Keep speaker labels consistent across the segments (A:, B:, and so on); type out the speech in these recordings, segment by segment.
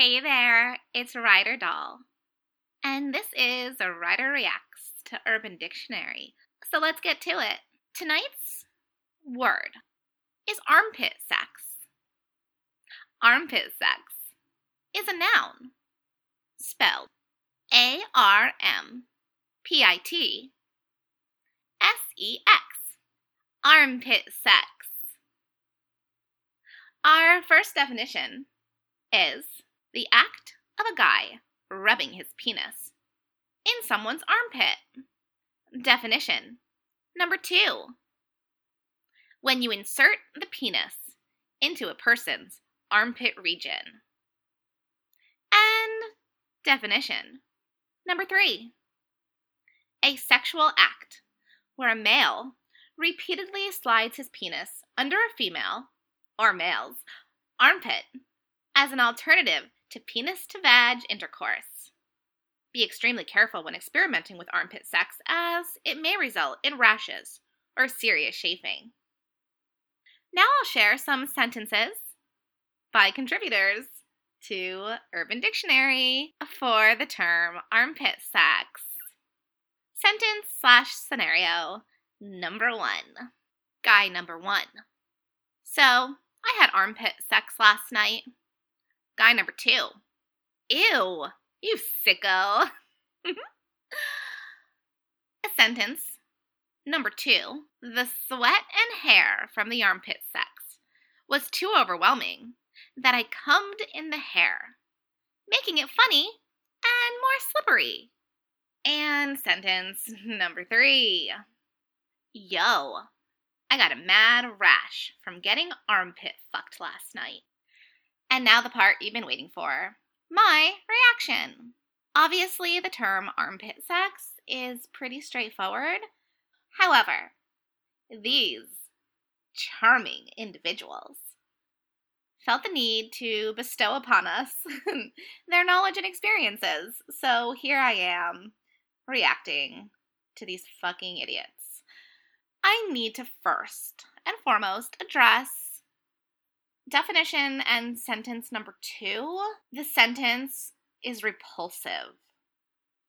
A: Hey there, it's Ryder Doll. And this is a Ryder Reacts to Urban Dictionary. So let's get to it. Tonight's word is armpit sex. Armpit sex is a noun spelled A R M P I T S E X. Armpit sex. Our first definition is the act of a guy rubbing his penis in someone's armpit. Definition number two when you insert the penis into a person's armpit region. And definition number three a sexual act where a male repeatedly slides his penis under a female or male's armpit as an alternative to penis to vag intercourse. Be extremely careful when experimenting with armpit sex, as it may result in rashes or serious chafing. Now I'll share some sentences by contributors to Urban Dictionary for the term armpit sex. Sentence slash scenario number one. Guy number one. So, I had armpit sex last night. Guy number two. Ew, you sicko. A sentence. Number two. The sweat and hair from the armpit sex was too overwhelming that I cummed in the hair, making it funny and more slippery. And sentence number three. Yo, I got a mad rash from getting armpit fucked last night. And now the part you've been waiting for my reaction. Obviously, the term armpit sex is pretty straightforward. However, these charming individuals felt the need to bestow upon us their knowledge and experiences. So here I am reacting to these fucking idiots. I need to first and foremost address definition and sentence number two, the sentence is repulsive.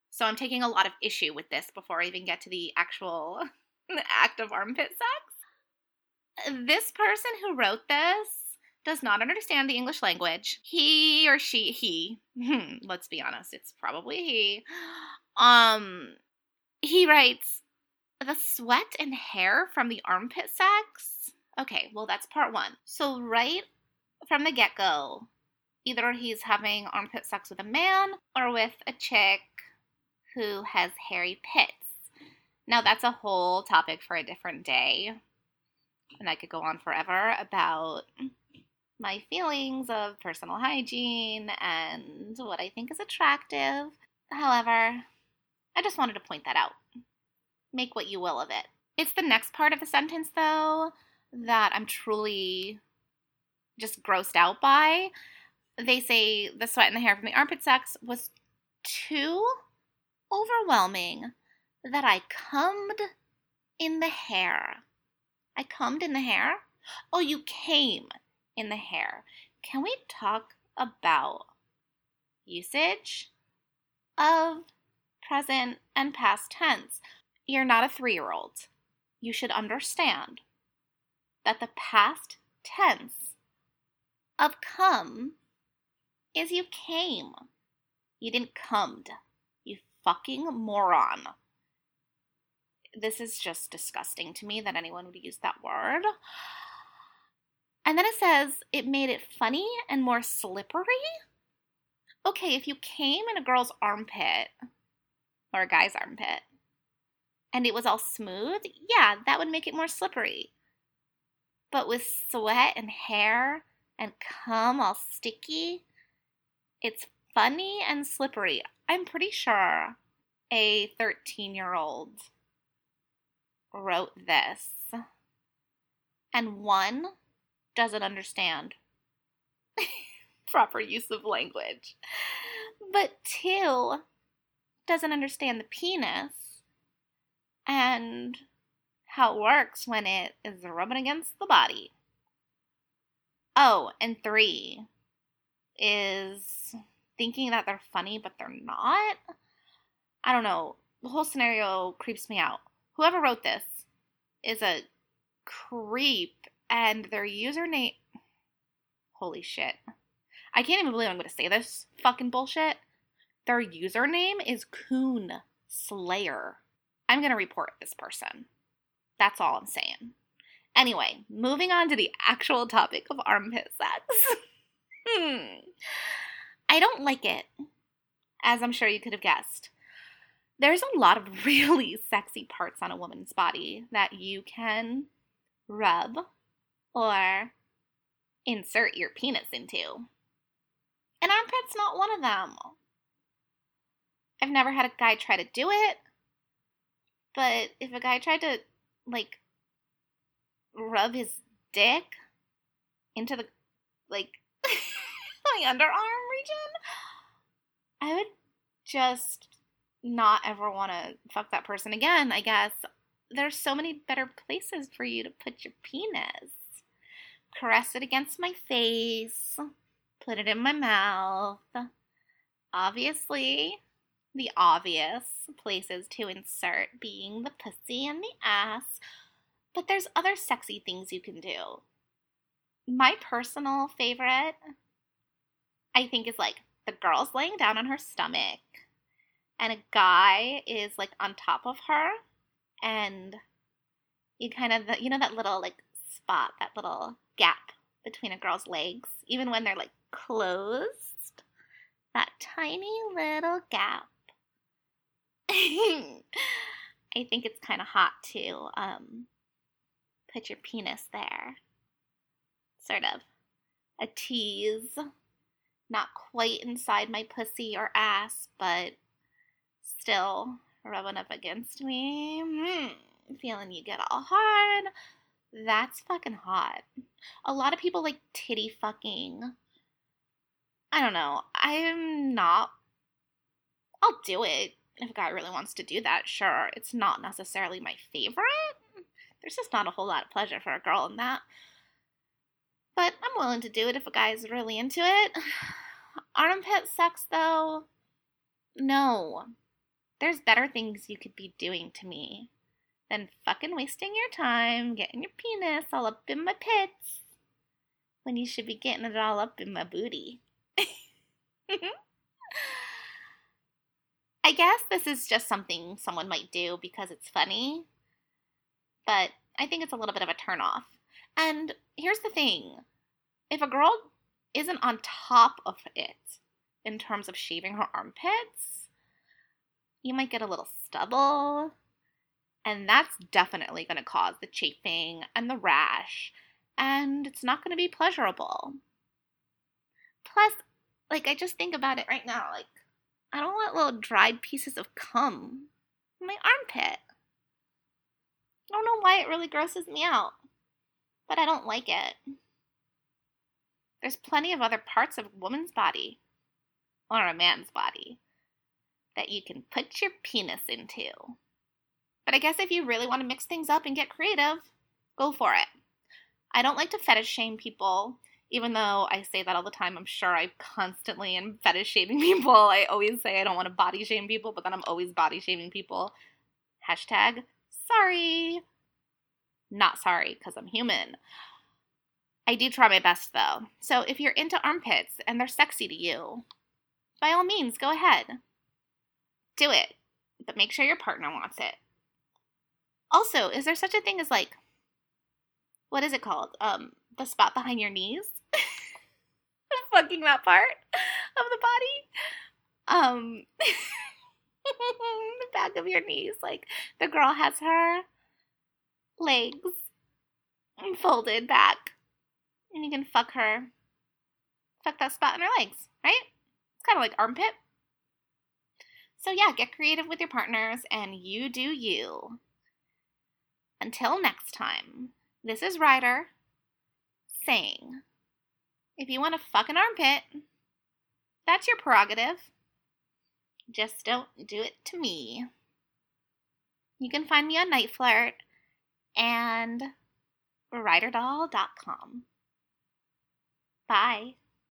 A: So I'm taking a lot of issue with this before I even get to the actual act of armpit sex. This person who wrote this does not understand the English language. He or she, he, let's be honest, it's probably he. Um, he writes, the sweat and hair from the armpit sex Okay, well, that's part one. So, right from the get go, either he's having armpit sex with a man or with a chick who has hairy pits. Now, that's a whole topic for a different day. And I could go on forever about my feelings of personal hygiene and what I think is attractive. However, I just wanted to point that out. Make what you will of it. It's the next part of the sentence, though, that I'm truly just grossed out by. They say the sweat and the hair from the armpit sex was too overwhelming that I cummed in the hair. I cummed in the hair? Oh, you came in the hair. Can we talk about usage of present and past tense? You're not a three year old. You should understand that the past tense of come is you came. You didn't comed. You fucking moron. This is just disgusting to me that anyone would use that word. And then it says it made it funny and more slippery. Okay, if you came in a girl's armpit or a guy's armpit and it was all smooth, yeah, that would make it more slippery but with sweat and hair and cum all sticky. It's funny and slippery. I'm pretty sure a 13 year old wrote this, and one doesn't understand proper use of language, but two doesn't understand the penis and how it works when it is rubbing against the body. Oh, and three is thinking that they're funny, but they're not. I don't know. The whole scenario creeps me out. Whoever wrote this is a creep, and their username. Holy shit. I can't even believe I'm to say this fucking bullshit. Their username is Coon Slayer. I'm to report this person. That's all I'm saying. Anyway, moving on to the actual topic of armpit sex. hmm. I don't like it, as I'm sure you could have guessed. There's a lot of really sexy parts on a woman's body that you can rub or insert your penis into. And armpit's not one of them. I've never had a guy try to do it, but if a guy tried to, like, rub his dick into the, like, my underarm region, I would just not ever want to fuck that person again, I guess. There's so many better places for you to put your penis. Caress it against my face put it in my mouth. Obviously, the obvious places to insert being the pussy and the ass, but there's other sexy things you can do. My personal favorite, I think, is like the girl's laying down on her stomach and a guy is like on top of her and you kind of you know that little like spot that little gap between a girl's legs even when they're like closed that tiny little gap. I think it's kind of hot to um, put your penis there. Sort of a tease. Not quite inside my pussy or ass, but still rubbing up against me. Mm, feeling you get all hard. That's fucking hot. A lot of people like titty fucking. I don't know. I'm not. I'll do it if a guy really wants to do that. Sure, it's not necessarily my favorite. There's just not a whole lot of pleasure for a girl in that. But I'm willing to do it if a guy's really into it. Armpit sex, though? No. There's better things you could be doing to me than fucking wasting your time getting your penis all up in my pits when you should be getting it all up in my booty. I guess this is just something someone might do because it's funny, but I think it's a little bit of a turnoff. And here's the thing if a girl isn't on top of it in terms of shaving her armpits, you might get a little stubble, and that's definitely going to cause the chafing and the rash, and it's not going to be pleasurable. Plus, like, I just think about it right now. Like, I don't want little dried pieces of cum in my armpit. I don't know why it really grosses me out, but I don't like it. There's plenty of other parts of a woman's body, or a man's body, that you can put your penis into. But I guess if you really want to mix things up and get creative, go for it. I don't like to fetish shame people even though I say that all the time, I'm sure I constantly am fetish shaming people. I always say I don't want to body shame people, but then I'm always body shaming people. Hashtag sorry. Not sorry, because I'm human. I do try my best though. So if you're into armpits and they're sexy to you, by all means, go ahead. Do it, but make sure your partner wants it. Also, is there such a thing as like, what is it called? Um, the spot behind your knees? fucking that part of the body. Um, the back of your knees. Like the girl has her legs folded back, and you can fuck her, fuck that spot in her legs, right? It's kind of like armpit. So yeah, get creative with your partners, and you do you. Until next time, this is Ryder saying. If you want to fuck an armpit, that's your prerogative. Just don't do it to me. You can find me on NiteFlirt and ryderdoll.com. Bye.